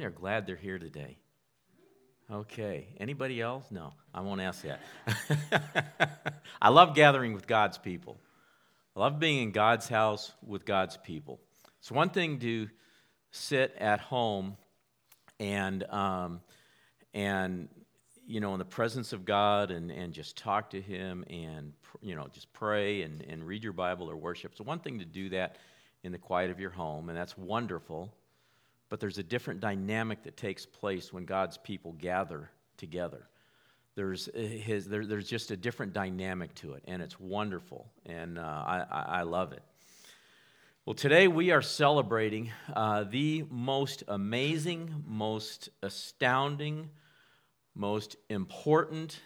many are glad they're here today? Okay. Anybody else? No, I won't ask that. I love gathering with God's people. I love being in God's house with God's people. It's one thing to sit at home and um, and you know in the presence of God and, and just talk to Him and you know just pray and, and read your Bible or worship. It's one thing to do that in the quiet of your home, and that's wonderful. But there's a different dynamic that takes place when God's people gather together. There's, uh, his, there, there's just a different dynamic to it, and it's wonderful, and uh, I, I love it. Well, today we are celebrating uh, the most amazing, most astounding, most important,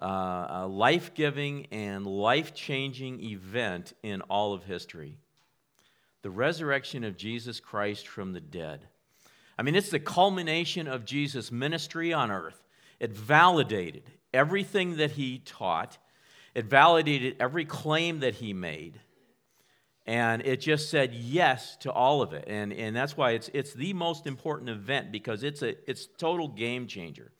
uh, life giving, and life changing event in all of history the resurrection of Jesus Christ from the dead. I mean, it's the culmination of Jesus' ministry on earth. It validated everything that he taught, it validated every claim that he made. And it just said yes to all of it. And, and that's why it's, it's the most important event because it's a it's total game changer.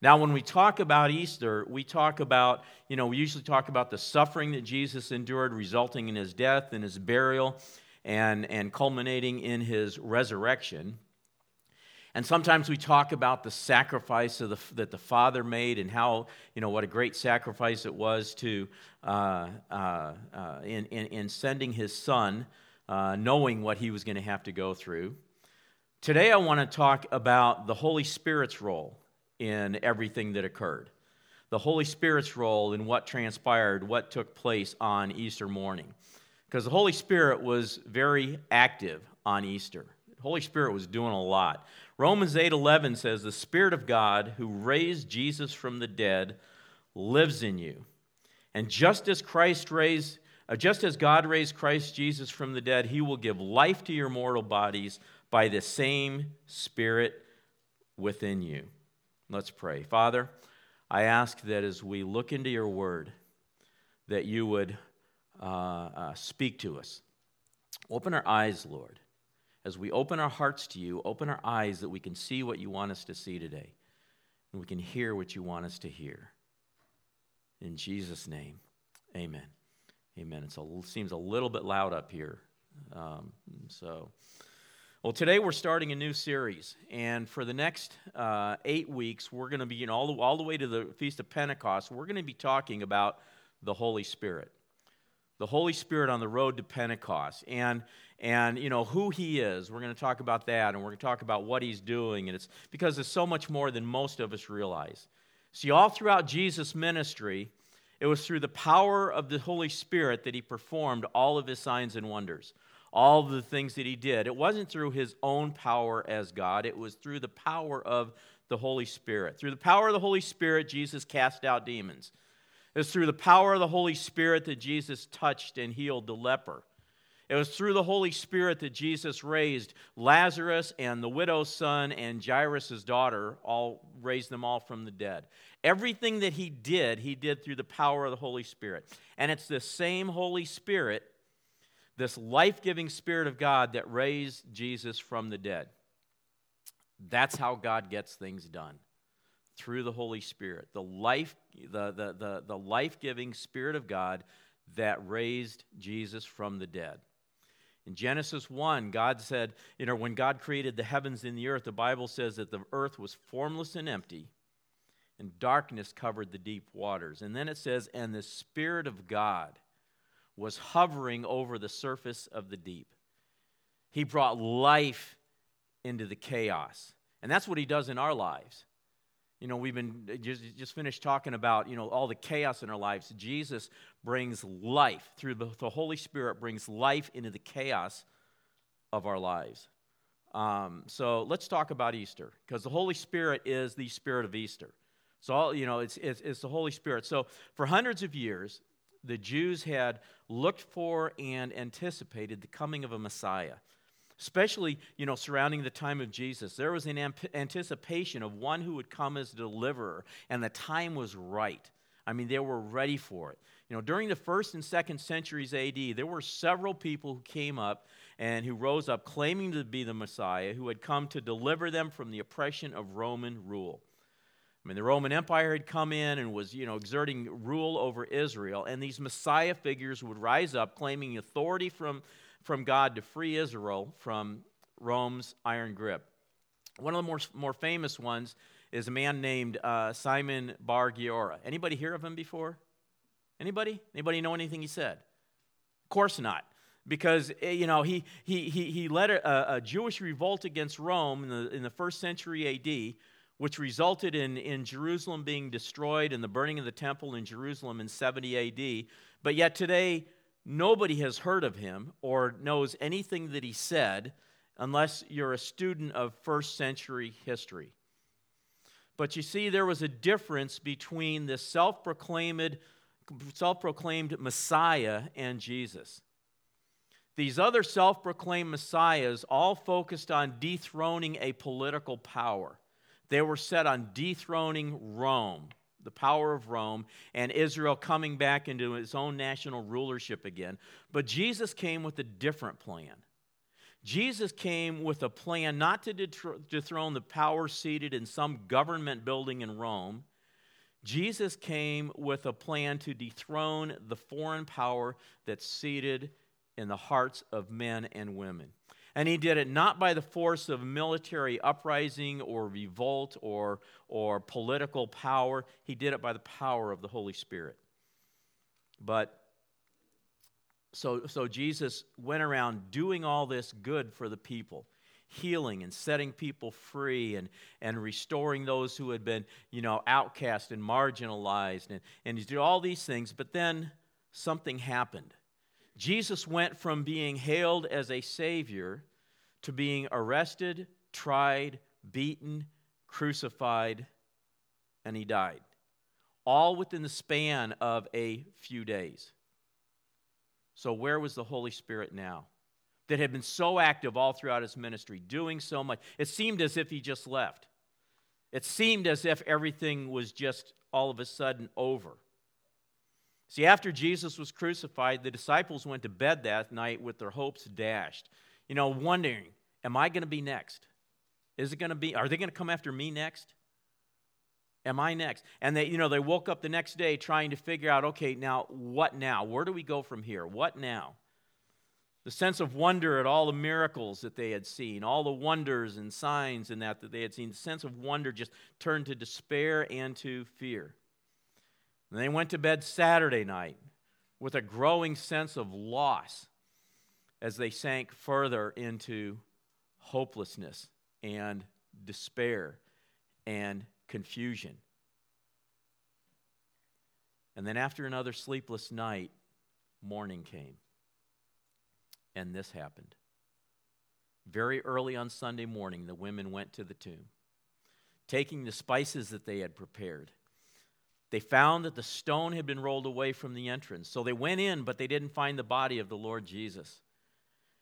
Now, when we talk about Easter, we talk about, you know, we usually talk about the suffering that Jesus endured, resulting in his death and his burial and, and culminating in his resurrection. And sometimes we talk about the sacrifice the, that the Father made and how, you know, what a great sacrifice it was to, uh, uh, uh, in, in, in, sending his Son, uh, knowing what he was going to have to go through. Today, I want to talk about the Holy Spirit's role in everything that occurred. The Holy Spirit's role in what transpired, what took place on Easter morning. Because the Holy Spirit was very active on Easter. The Holy Spirit was doing a lot. Romans 8:11 says the spirit of God who raised Jesus from the dead lives in you. And just as Christ raised uh, just as God raised Christ Jesus from the dead, he will give life to your mortal bodies by the same spirit within you. Let's pray. Father, I ask that as we look into your word that you would uh, uh, speak to us. Open our eyes, Lord, as we open our hearts to you, open our eyes that we can see what you want us to see today, and we can hear what you want us to hear. In Jesus' name, amen. Amen. It seems a little bit loud up here. Um, so, well, today we're starting a new series, and for the next uh, eight weeks, we're going to be you know, all, the, all the way to the Feast of Pentecost. We're going to be talking about the Holy Spirit the Holy Spirit on the road to Pentecost and and you know who he is. We're going to talk about that and we're going to talk about what he's doing and it's because it's so much more than most of us realize. See all throughout Jesus ministry, it was through the power of the Holy Spirit that he performed all of his signs and wonders. All of the things that he did. It wasn't through his own power as God, it was through the power of the Holy Spirit. Through the power of the Holy Spirit, Jesus cast out demons. It was through the power of the Holy Spirit that Jesus touched and healed the leper. It was through the Holy Spirit that Jesus raised Lazarus and the widow's son and Jairus' daughter, all raised them all from the dead. Everything that he did, he did through the power of the Holy Spirit. And it's the same Holy Spirit, this life giving Spirit of God, that raised Jesus from the dead. That's how God gets things done through the Holy Spirit, the life, the, the, the, the life giving Spirit of God that raised Jesus from the dead. In Genesis 1, God said, you know, when God created the heavens and the earth, the Bible says that the earth was formless and empty, and darkness covered the deep waters. And then it says, and the Spirit of God was hovering over the surface of the deep. He brought life into the chaos. And that's what He does in our lives. You know, we've been uh, just, just finished talking about, you know, all the chaos in our lives. Jesus brings life through the, the Holy Spirit, brings life into the chaos of our lives. Um, so let's talk about Easter because the Holy Spirit is the spirit of Easter. So, all, you know, it's, it's, it's the Holy Spirit. So, for hundreds of years, the Jews had looked for and anticipated the coming of a Messiah especially you know surrounding the time of jesus there was an anticipation of one who would come as deliverer and the time was right i mean they were ready for it you know during the first and second centuries ad there were several people who came up and who rose up claiming to be the Messiah who had come to deliver them from the oppression of Roman rule. I mean, the Roman Empire had come in and was, you know, exerting rule over Israel, and these Messiah figures would rise up claiming authority from, from God to free Israel from Rome's iron grip. One of the more, more famous ones is a man named uh, Simon Bar Giora. Anybody hear of him before? Anybody? Anybody know anything he said? Of course not. Because, eh, you know, he, he, he, he led a, a Jewish revolt against Rome in the, in the first century AD, which resulted in, in Jerusalem being destroyed and the burning of the temple in Jerusalem in 70 AD. But yet today, nobody has heard of him or knows anything that he said unless you're a student of first century history. But you see, there was a difference between the self proclaimed, self proclaimed Messiah and Jesus. These other self proclaimed messiahs all focused on dethroning a political power. They were set on dethroning Rome, the power of Rome, and Israel coming back into its own national rulership again. But Jesus came with a different plan. Jesus came with a plan not to dethrone the power seated in some government building in Rome. Jesus came with a plan to dethrone the foreign power that's seated in the hearts of men and women. And he did it not by the force of military uprising or revolt or, or political power. He did it by the power of the Holy Spirit. But so, so Jesus went around doing all this good for the people, healing and setting people free and, and restoring those who had been, you know, outcast and marginalized. And, and he did all these things, but then something happened. Jesus went from being hailed as a savior to being arrested, tried, beaten, crucified, and he died. All within the span of a few days. So, where was the Holy Spirit now? That had been so active all throughout his ministry, doing so much. It seemed as if he just left. It seemed as if everything was just all of a sudden over. See, after Jesus was crucified, the disciples went to bed that night with their hopes dashed, you know, wondering, am I going to be next? Is it going to be, are they going to come after me next? Am I next? And they, you know, they woke up the next day trying to figure out, okay, now what now? Where do we go from here? What now? The sense of wonder at all the miracles that they had seen, all the wonders and signs and that that they had seen, the sense of wonder just turned to despair and to fear. And they went to bed Saturday night with a growing sense of loss as they sank further into hopelessness and despair and confusion. And then, after another sleepless night, morning came. And this happened. Very early on Sunday morning, the women went to the tomb, taking the spices that they had prepared. They found that the stone had been rolled away from the entrance. So they went in, but they didn't find the body of the Lord Jesus.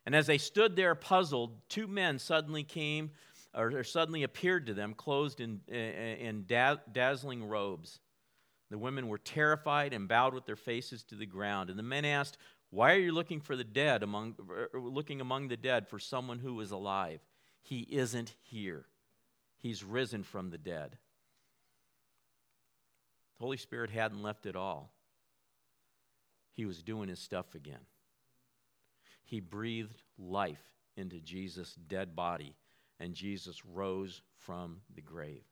And as they stood there puzzled, two men suddenly came or, suddenly appeared to them, clothed in, eh, in dazzling robes. The women were terrified and bowed with their faces to the ground. And the men asked, Why are you looking for the dead among er, er, looking among the dead for someone who is alive? He isn't here. He's risen from the dead. The Holy Spirit hadn't left at all. He was doing his stuff again. He breathed life into Jesus' dead body and Jesus rose from the grave.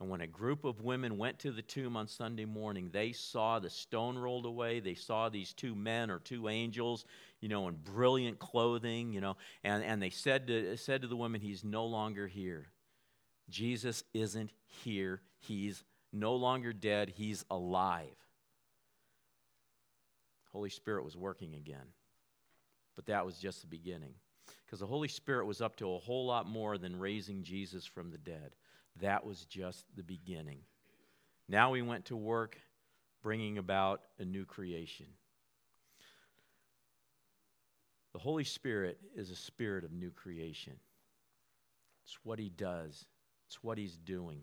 And when a group of women went to the tomb on Sunday morning, they saw the stone rolled away. They saw these two men or two angels, you know, in brilliant clothing, you know, and, and they said to, said to the women, He's no longer here. Jesus isn't here. He's no longer dead. He's alive. Holy Spirit was working again. But that was just the beginning because the Holy Spirit was up to a whole lot more than raising Jesus from the dead. That was just the beginning. Now we went to work bringing about a new creation. The Holy Spirit is a spirit of new creation. It's what he does, it's what he's doing.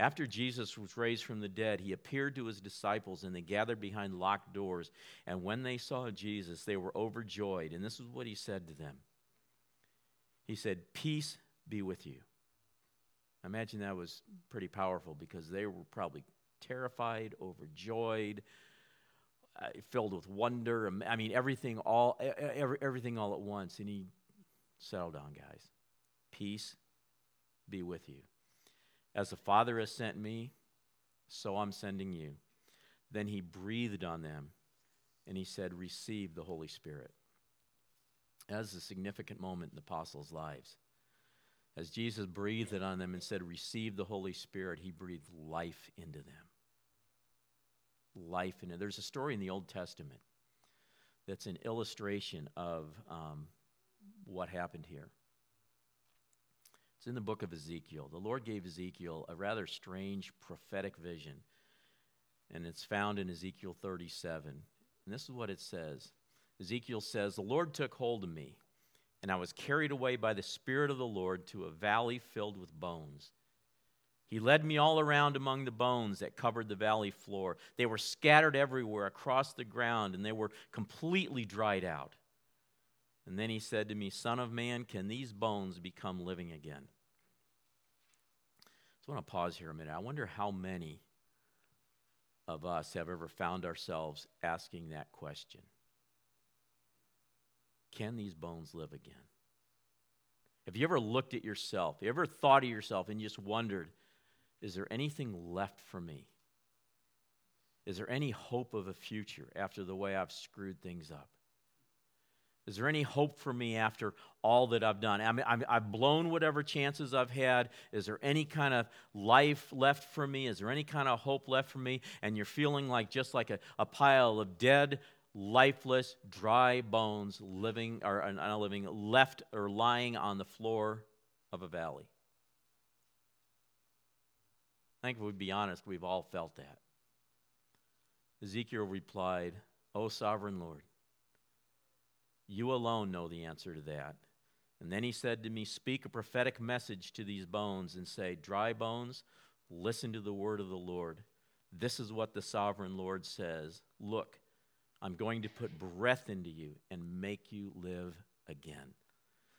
After Jesus was raised from the dead, he appeared to his disciples and they gathered behind locked doors. And when they saw Jesus, they were overjoyed. And this is what he said to them He said, Peace be with you. I imagine that was pretty powerful because they were probably terrified, overjoyed, uh, filled with wonder. I mean, everything all, every, everything all at once. And he settled down, guys. Peace be with you. As the Father has sent me, so I'm sending you. Then he breathed on them and he said, Receive the Holy Spirit. That is a significant moment in the apostles' lives. As Jesus breathed it on them and said, Receive the Holy Spirit, he breathed life into them. Life into There's a story in the Old Testament that's an illustration of um, what happened here. It's in the book of Ezekiel. The Lord gave Ezekiel a rather strange prophetic vision, and it's found in Ezekiel 37. And this is what it says Ezekiel says, The Lord took hold of me, and I was carried away by the Spirit of the Lord to a valley filled with bones. He led me all around among the bones that covered the valley floor. They were scattered everywhere across the ground, and they were completely dried out. And then he said to me, Son of man, can these bones become living again? So I want to pause here a minute. I wonder how many of us have ever found ourselves asking that question Can these bones live again? Have you ever looked at yourself? Have you ever thought of yourself and just wondered, is there anything left for me? Is there any hope of a future after the way I've screwed things up? Is there any hope for me after all that I've done? I mean, I've blown whatever chances I've had. Is there any kind of life left for me? Is there any kind of hope left for me? And you're feeling like just like a, a pile of dead, lifeless, dry bones living, or not living, left or lying on the floor of a valley. I think if we'd be honest, we've all felt that. Ezekiel replied, O sovereign Lord, you alone know the answer to that. And then he said to me, Speak a prophetic message to these bones and say, Dry bones, listen to the word of the Lord. This is what the sovereign Lord says Look, I'm going to put breath into you and make you live again.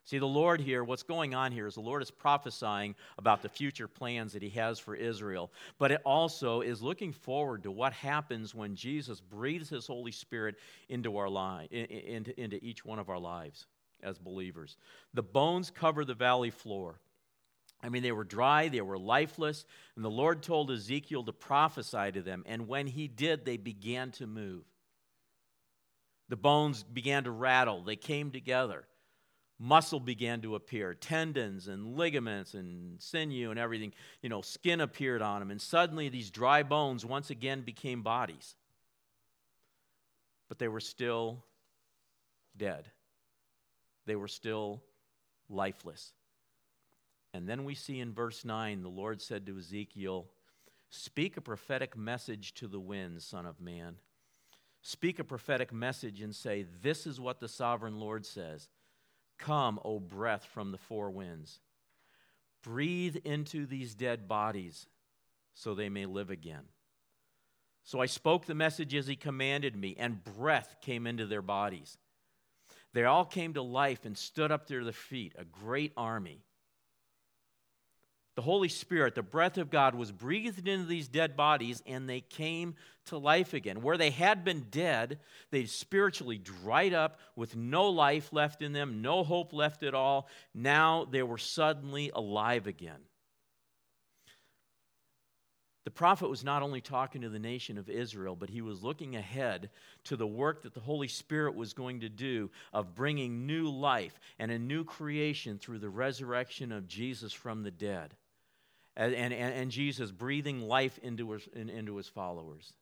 See, the Lord here, what's going on here is the Lord is prophesying about the future plans that He has for Israel, but it also is looking forward to what happens when Jesus breathes His Holy Spirit into our life, into, into each one of our lives as believers. The bones cover the valley floor. I mean, they were dry, they were lifeless, and the Lord told Ezekiel to prophesy to them, and when He did, they began to move. The bones began to rattle, they came together muscle began to appear. Tendons and ligaments and sinew and everything you know skin appeared on them and suddenly these dry bones once again became bodies. But they were still dead. They were still lifeless. And then we see in verse 9 the lord said to ezekiel speak a prophetic message to the winds son of man. Speak a prophetic message and say this is what the sovereign lord says Come, O breath from the four winds. Breathe into these dead bodies so they may live again. So I spoke the message as he commanded me, and breath came into their bodies. They all came to life and stood up to their feet, a great army. The Holy Spirit, the breath of God, was breathed into these dead bodies and they came to life again. Where they had been dead, they spiritually dried up with no life left in them, no hope left at all. Now they were suddenly alive again. The prophet was not only talking to the nation of Israel, but he was looking ahead to the work that the Holy Spirit was going to do of bringing new life and a new creation through the resurrection of Jesus from the dead and, and, and Jesus breathing life into his, into his followers.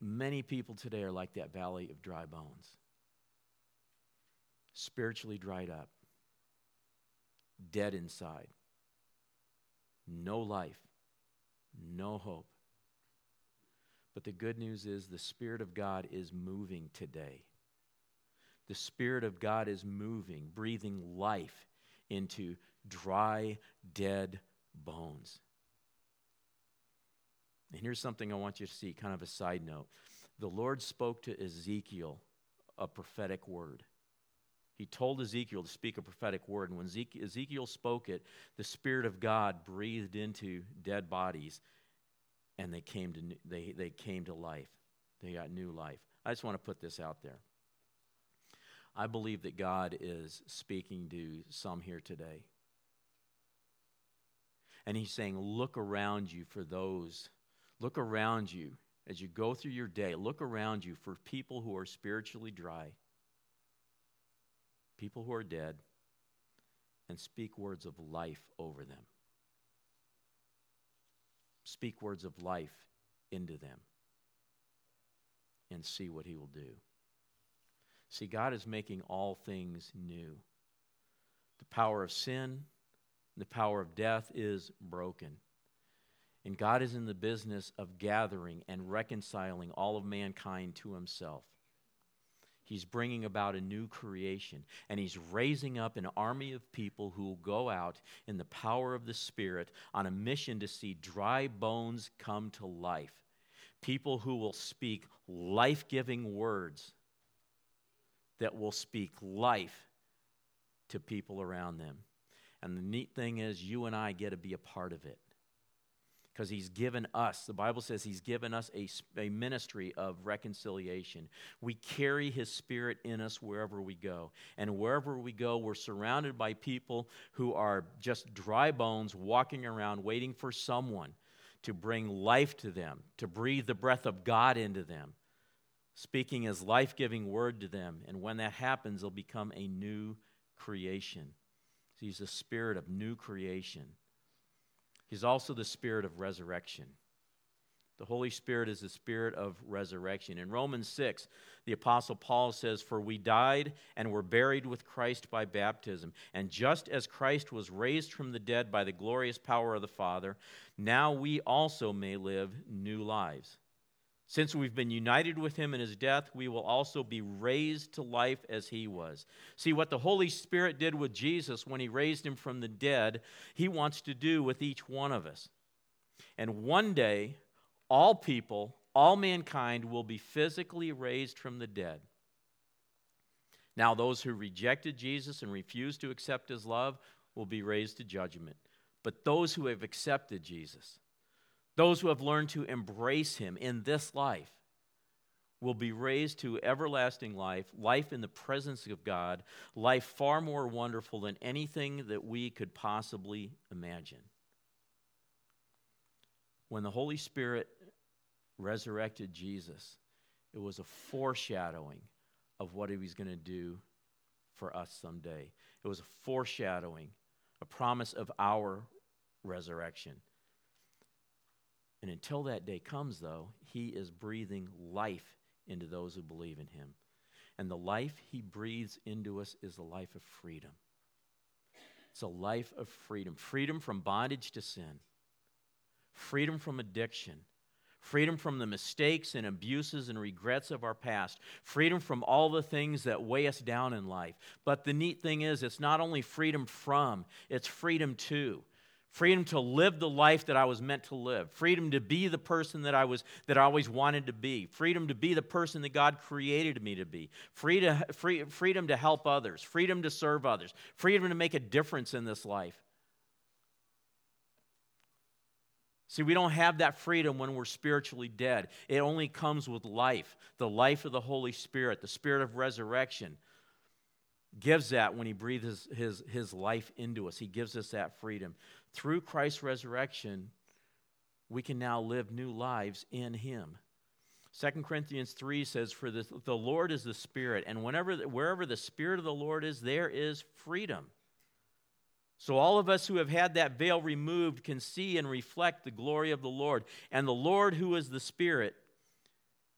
Many people today are like that valley of dry bones, spiritually dried up, dead inside, no life, no hope. But the good news is the Spirit of God is moving today. The Spirit of God is moving, breathing life into dry, dead bones. And here's something I want you to see, kind of a side note. The Lord spoke to Ezekiel a prophetic word. He told Ezekiel to speak a prophetic word. And when Ezekiel spoke it, the Spirit of God breathed into dead bodies and they came to, they, they came to life. They got new life. I just want to put this out there. I believe that God is speaking to some here today. And He's saying, Look around you for those. Look around you as you go through your day. Look around you for people who are spiritually dry people who are dead, and speak words of life over them. Speak words of life into them and see what he will do. See, God is making all things new. The power of sin, the power of death is broken. And God is in the business of gathering and reconciling all of mankind to himself. He's bringing about a new creation, and he's raising up an army of people who will go out in the power of the Spirit on a mission to see dry bones come to life. People who will speak life giving words that will speak life to people around them. And the neat thing is, you and I get to be a part of it because he's given us, the Bible says he's given us a, a ministry of reconciliation. We carry his spirit in us wherever we go. And wherever we go, we're surrounded by people who are just dry bones walking around waiting for someone to bring life to them, to breathe the breath of God into them, speaking his life giving word to them. And when that happens, they'll become a new creation. He's the spirit of new creation. He's also the spirit of resurrection. The Holy Spirit is the spirit of resurrection. In Romans 6, the Apostle Paul says, For we died and were buried with Christ by baptism. And just as Christ was raised from the dead by the glorious power of the Father, now we also may live new lives. Since we've been united with him in his death, we will also be raised to life as he was. See, what the Holy Spirit did with Jesus when he raised him from the dead, he wants to do with each one of us. And one day, all people, all mankind will be physically raised from the dead. Now, those who rejected Jesus and refused to accept his love will be raised to judgment. But those who have accepted Jesus, those who have learned to embrace him in this life will be raised to everlasting life, life in the presence of God, life far more wonderful than anything that we could possibly imagine. When the Holy Spirit resurrected Jesus, it was a foreshadowing of what he was going to do for us someday. It was a foreshadowing, a promise of our resurrection. And until that day comes, though, he is breathing life into those who believe in him. And the life he breathes into us is a life of freedom. It's a life of freedom freedom from bondage to sin, freedom from addiction, freedom from the mistakes and abuses and regrets of our past, freedom from all the things that weigh us down in life. But the neat thing is, it's not only freedom from, it's freedom to freedom to live the life that I was meant to live, freedom to be the person that I was that I always wanted to be, freedom to be the person that God created me to be, freedom, free, freedom to help others, freedom to serve others, freedom to make a difference in this life. See, we don't have that freedom when we're spiritually dead. It only comes with life, the life of the Holy Spirit, the spirit of resurrection gives that when he breathes his, his, his life into us. He gives us that freedom. Through Christ's resurrection, we can now live new lives in him. 2 Corinthians 3 says, For the, the Lord is the Spirit, and whenever, wherever the Spirit of the Lord is, there is freedom. So, all of us who have had that veil removed can see and reflect the glory of the Lord. And the Lord, who is the Spirit,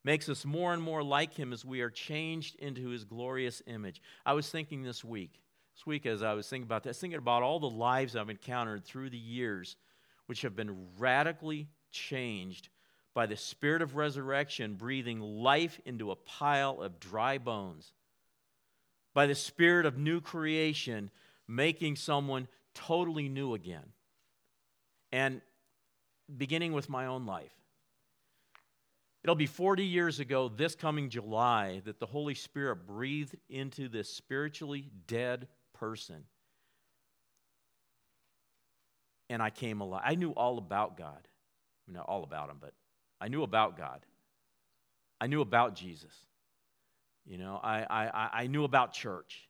makes us more and more like Him as we are changed into His glorious image. I was thinking this week, this week, as I was thinking about this, thinking about all the lives I've encountered through the years, which have been radically changed by the Spirit of resurrection breathing life into a pile of dry bones, by the Spirit of new creation making someone totally new again. And beginning with my own life. It'll be 40 years ago, this coming July, that the Holy Spirit breathed into this spiritually dead person. And I came alive. I knew all about God. I Not all about him, but I knew about God. I knew about Jesus. You know, I, I, I knew about church.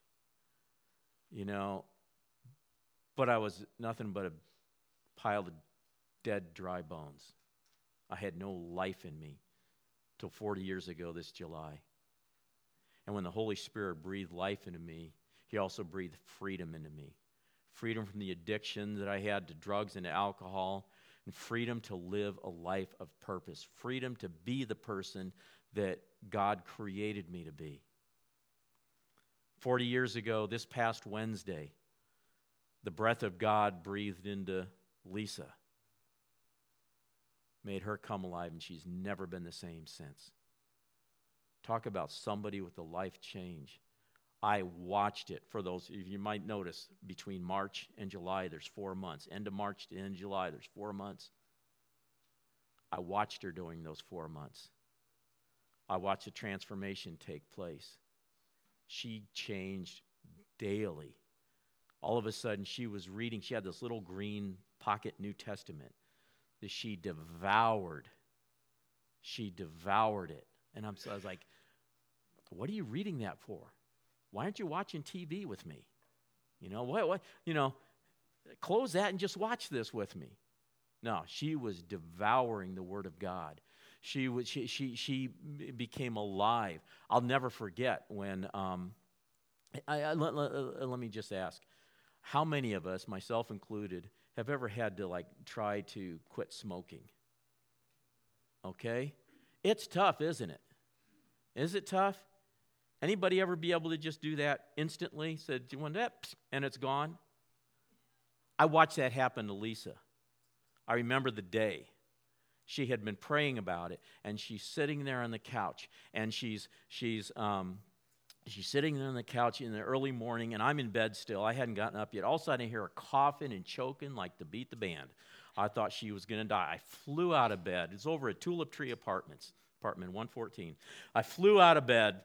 You know, but I was nothing but a pile of dead, dry bones. I had no life in me till 40 years ago this July. And when the Holy Spirit breathed life into me, He also breathed freedom into me freedom from the addiction that I had to drugs and to alcohol, and freedom to live a life of purpose, freedom to be the person that God created me to be. 40 years ago, this past Wednesday, the breath of God breathed into Lisa, made her come alive, and she's never been the same since. Talk about somebody with a life change. I watched it for those, you might notice, between March and July, there's four months. End of March to end of July, there's four months. I watched her during those four months. I watched the transformation take place. She changed daily. All of a sudden, she was reading, she had this little green pocket New Testament that she devoured. She devoured it. And I'm, so I was like, what are you reading that for? Why aren't you watching TV with me? You know, what, what, you know, close that and just watch this with me. No, she was devouring the Word of God. She, was, she, she, she became alive. I'll never forget when, um, I, I, let, let, let me just ask how many of us, myself included, have ever had to like try to quit smoking? Okay? It's tough, isn't it? Is it tough? Anybody ever be able to just do that instantly? Said, Do you want that? And it's gone? I watched that happen to Lisa. I remember the day. She had been praying about it, and she's sitting there on the couch, and she's, she's, um, she's sitting there on the couch in the early morning, and I'm in bed still. I hadn't gotten up yet. All of a sudden, I hear her coughing and choking like to beat the band. I thought she was going to die. I flew out of bed. It's over at Tulip Tree Apartments, apartment 114. I flew out of bed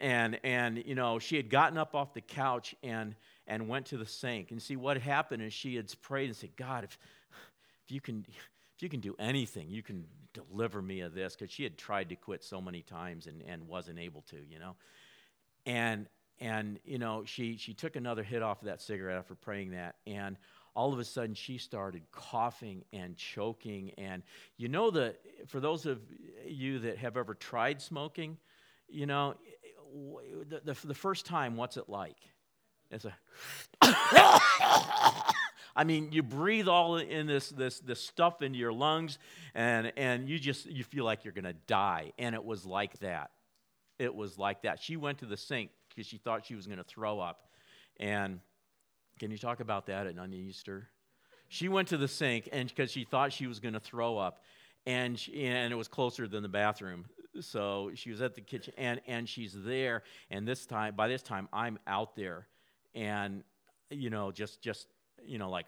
and and you know she had gotten up off the couch and and went to the sink. And see what happened is she had prayed and said god if if you can if you can do anything you can deliver me of this. Because she had tried to quit so many times and and wasn't able to you know? And and you know she she took another hit off of that cigarette after praying that. And all of a sudden she started coughing and choking. And you know the for those of you that have ever tried smoking you know the, the, the first time, what's it like? It's a. I mean, you breathe all in this, this, this stuff into your lungs, and, and you just you feel like you're going to die. And it was like that. It was like that. She went to the sink because she thought she was going to throw up. And can you talk about that at Easter? She went to the sink and because she thought she was going to throw up, and she, and it was closer than the bathroom so she was at the kitchen and, and she's there and this time by this time i'm out there and you know just just you know like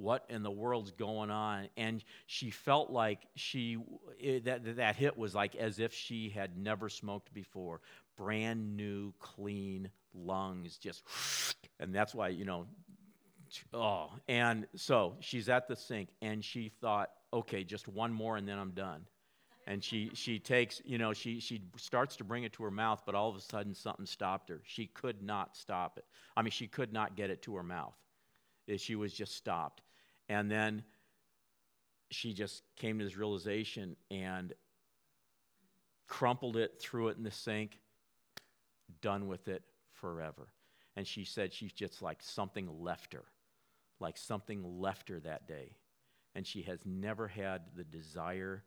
what in the world's going on? And she felt like she eh, it, that that hit was like as if she had never smoked before. Brand new clean lungs just and that's why you know oh and so she's at the sink and she thought okay just one more and then i'm done and she, she takes, you know, she, she starts to bring it to her mouth, but all of a sudden something stopped her. She could not stop it. I mean, she could not get it to her mouth. Eh, she was just stopped. And then she just came to this realization and crumpled it, threw it in the sink, done with it forever. And she said she's just like something left her, like something left her that day. And she has never had the desire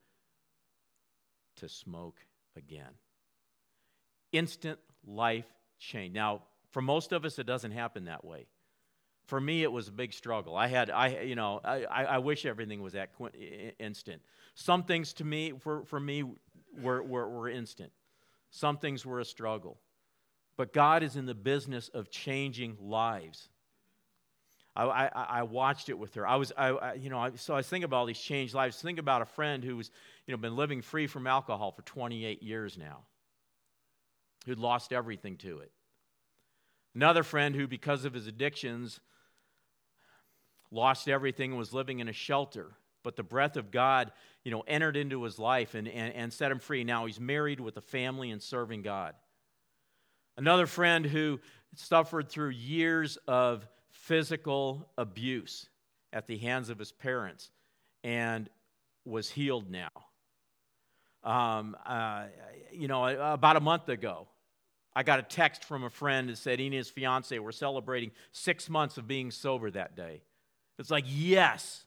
to smoke again. Instant life change. Now, for most of us, it doesn't happen that way. For me, it was a big struggle. I had, I, you know, I, I wish everything was that instant. Some things to me, for, for me, were, were, were instant. Some things were a struggle. But God is in the business of changing lives. I, I, I watched it with her. I was, I, I you know, I, so I was thinking about all these changed lives. Think about a friend who was, you know, been living free from alcohol for 28 years now, who'd lost everything to it. Another friend who, because of his addictions, lost everything and was living in a shelter. But the breath of God, you know, entered into his life and, and, and set him free. Now he's married with a family and serving God. Another friend who suffered through years of physical abuse at the hands of his parents and was healed now. Um, uh, you know, about a month ago, I got a text from a friend that said he and his fiance were celebrating six months of being sober that day. It's like, yes,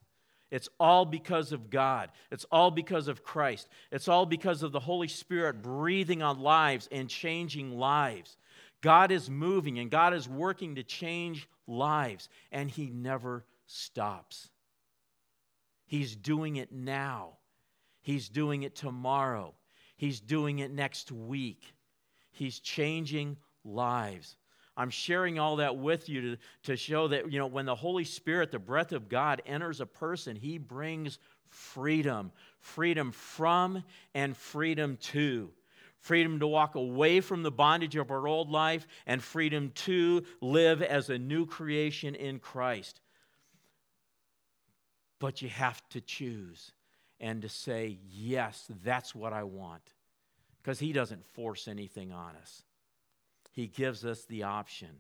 it's all because of God. It's all because of Christ. It's all because of the Holy Spirit breathing on lives and changing lives. God is moving and God is working to change lives, and He never stops. He's doing it now, He's doing it tomorrow, He's doing it next week. He's changing lives. I'm sharing all that with you to, to show that, you know, when the Holy Spirit, the breath of God, enters a person, he brings freedom freedom from and freedom to. Freedom to walk away from the bondage of our old life, and freedom to live as a new creation in Christ. But you have to choose and to say, Yes, that's what I want. Because He doesn't force anything on us. He gives us the option.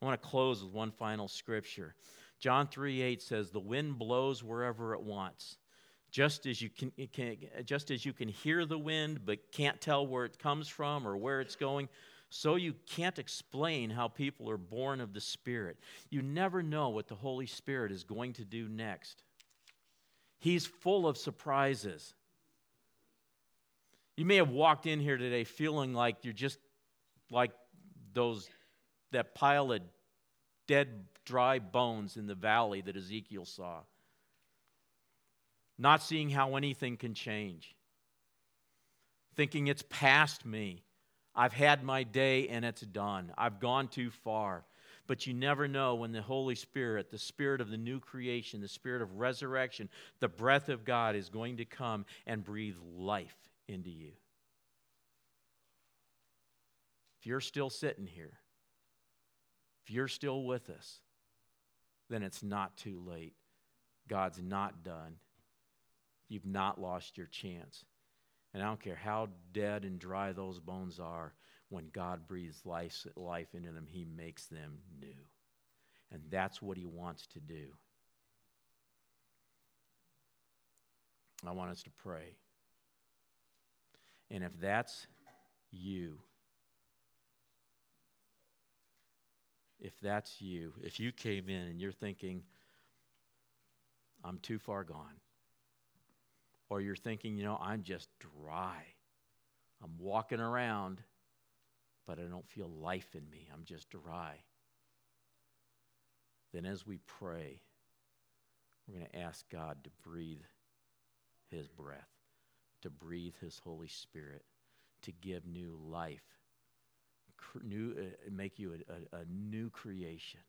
I want to close with one final scripture. John 3 8 says, The wind blows wherever it wants. Just as, you can, can, just as you can hear the wind but can't tell where it comes from or where it's going, so you can't explain how people are born of the Spirit. You never know what the Holy Spirit is going to do next. He's full of surprises. You may have walked in here today feeling like you're just like those that pile of dead dry bones in the valley that Ezekiel saw. Not seeing how anything can change. Thinking it's past me. I've had my day and it's done. I've gone too far. But you never know when the Holy Spirit, the Spirit of the new creation, the Spirit of resurrection, the breath of God is going to come and breathe life into you. If you're still sitting here, if you're still with us, then it's not too late. God's not done. You've not lost your chance. And I don't care how dead and dry those bones are, when God breathes life, life into them, He makes them new. And that's what He wants to do. I want us to pray. And if that's you, if that's you, if you came in and you're thinking, I'm too far gone, or you're thinking, you know, I'm just dry, I'm walking around, but I don't feel life in me, I'm just dry, then as we pray, we're going to ask God to breathe His breath, to breathe His Holy Spirit, to give new life new, uh, make you a, a, a new creation,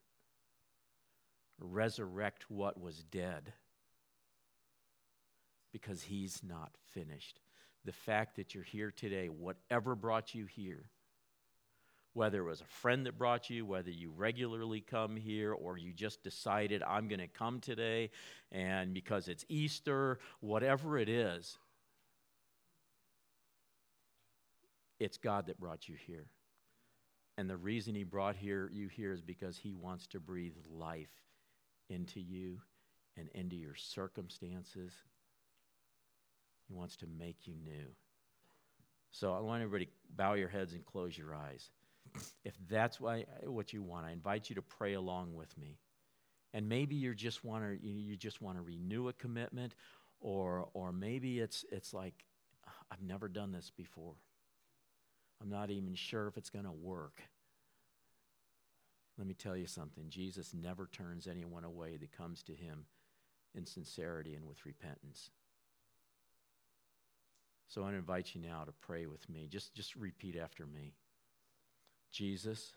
resurrect what was dead because he's not finished. The fact that you're here today, whatever brought you here, whether it was a friend that brought you, whether you regularly come here, or you just decided, I'm going to come today, and because it's Easter, whatever it is, it's God that brought you here. And the reason he brought here, you here is because he wants to breathe life into you and into your circumstances. He wants to make you new. So I want everybody to bow your heads and close your eyes. If that's why, what you want, I invite you to pray along with me. And maybe you just want to you just want to renew a commitment, or or maybe it's it's like ah, I've never done this before. I'm not even sure if it's going to work. Let me tell you something Jesus never turns anyone away that comes to him in sincerity and with repentance. So I invite you now to pray with me. Just, just repeat after me Jesus,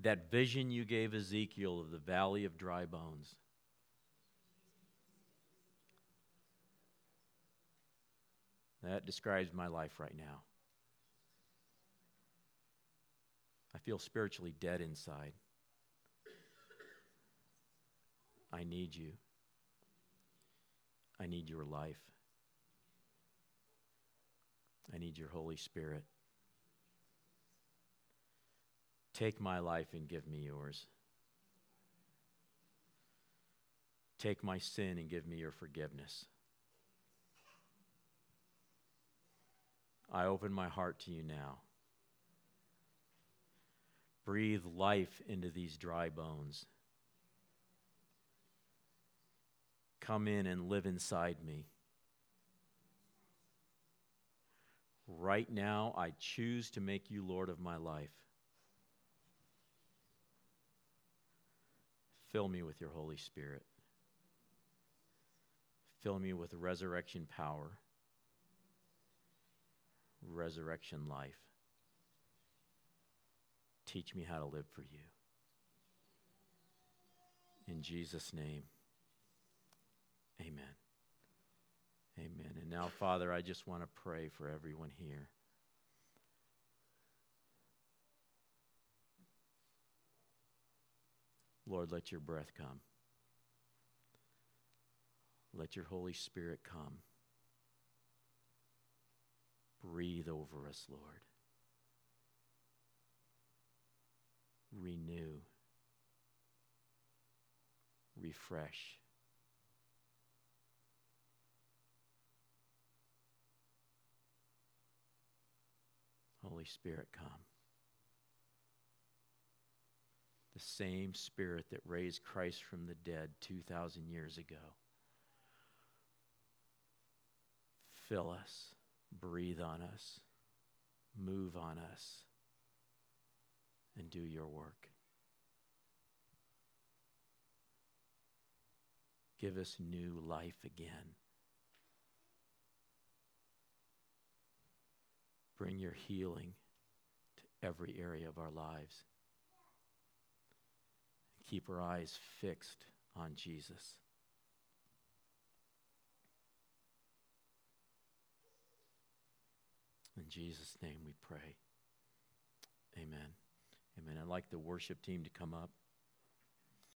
That vision you gave Ezekiel of the valley of dry bones. That describes my life right now. I feel spiritually dead inside. I need you. I need your life. I need your Holy Spirit. Take my life and give me yours. Take my sin and give me your forgiveness. I open my heart to you now. Breathe life into these dry bones. Come in and live inside me. Right now, I choose to make you Lord of my life. Fill me with your Holy Spirit. Fill me with resurrection power, resurrection life. Teach me how to live for you. In Jesus' name, amen. Amen. And now, Father, I just want to pray for everyone here. Lord, let your breath come. Let your Holy Spirit come. Breathe over us, Lord. Renew. Refresh. Holy Spirit, come. The same Spirit that raised Christ from the dead 2,000 years ago. Fill us, breathe on us, move on us, and do your work. Give us new life again. Bring your healing to every area of our lives. Keep our eyes fixed on Jesus. In Jesus' name we pray. Amen. Amen. I'd like the worship team to come up.